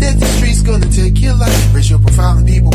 that the streets gonna take your life. Raise your profile and people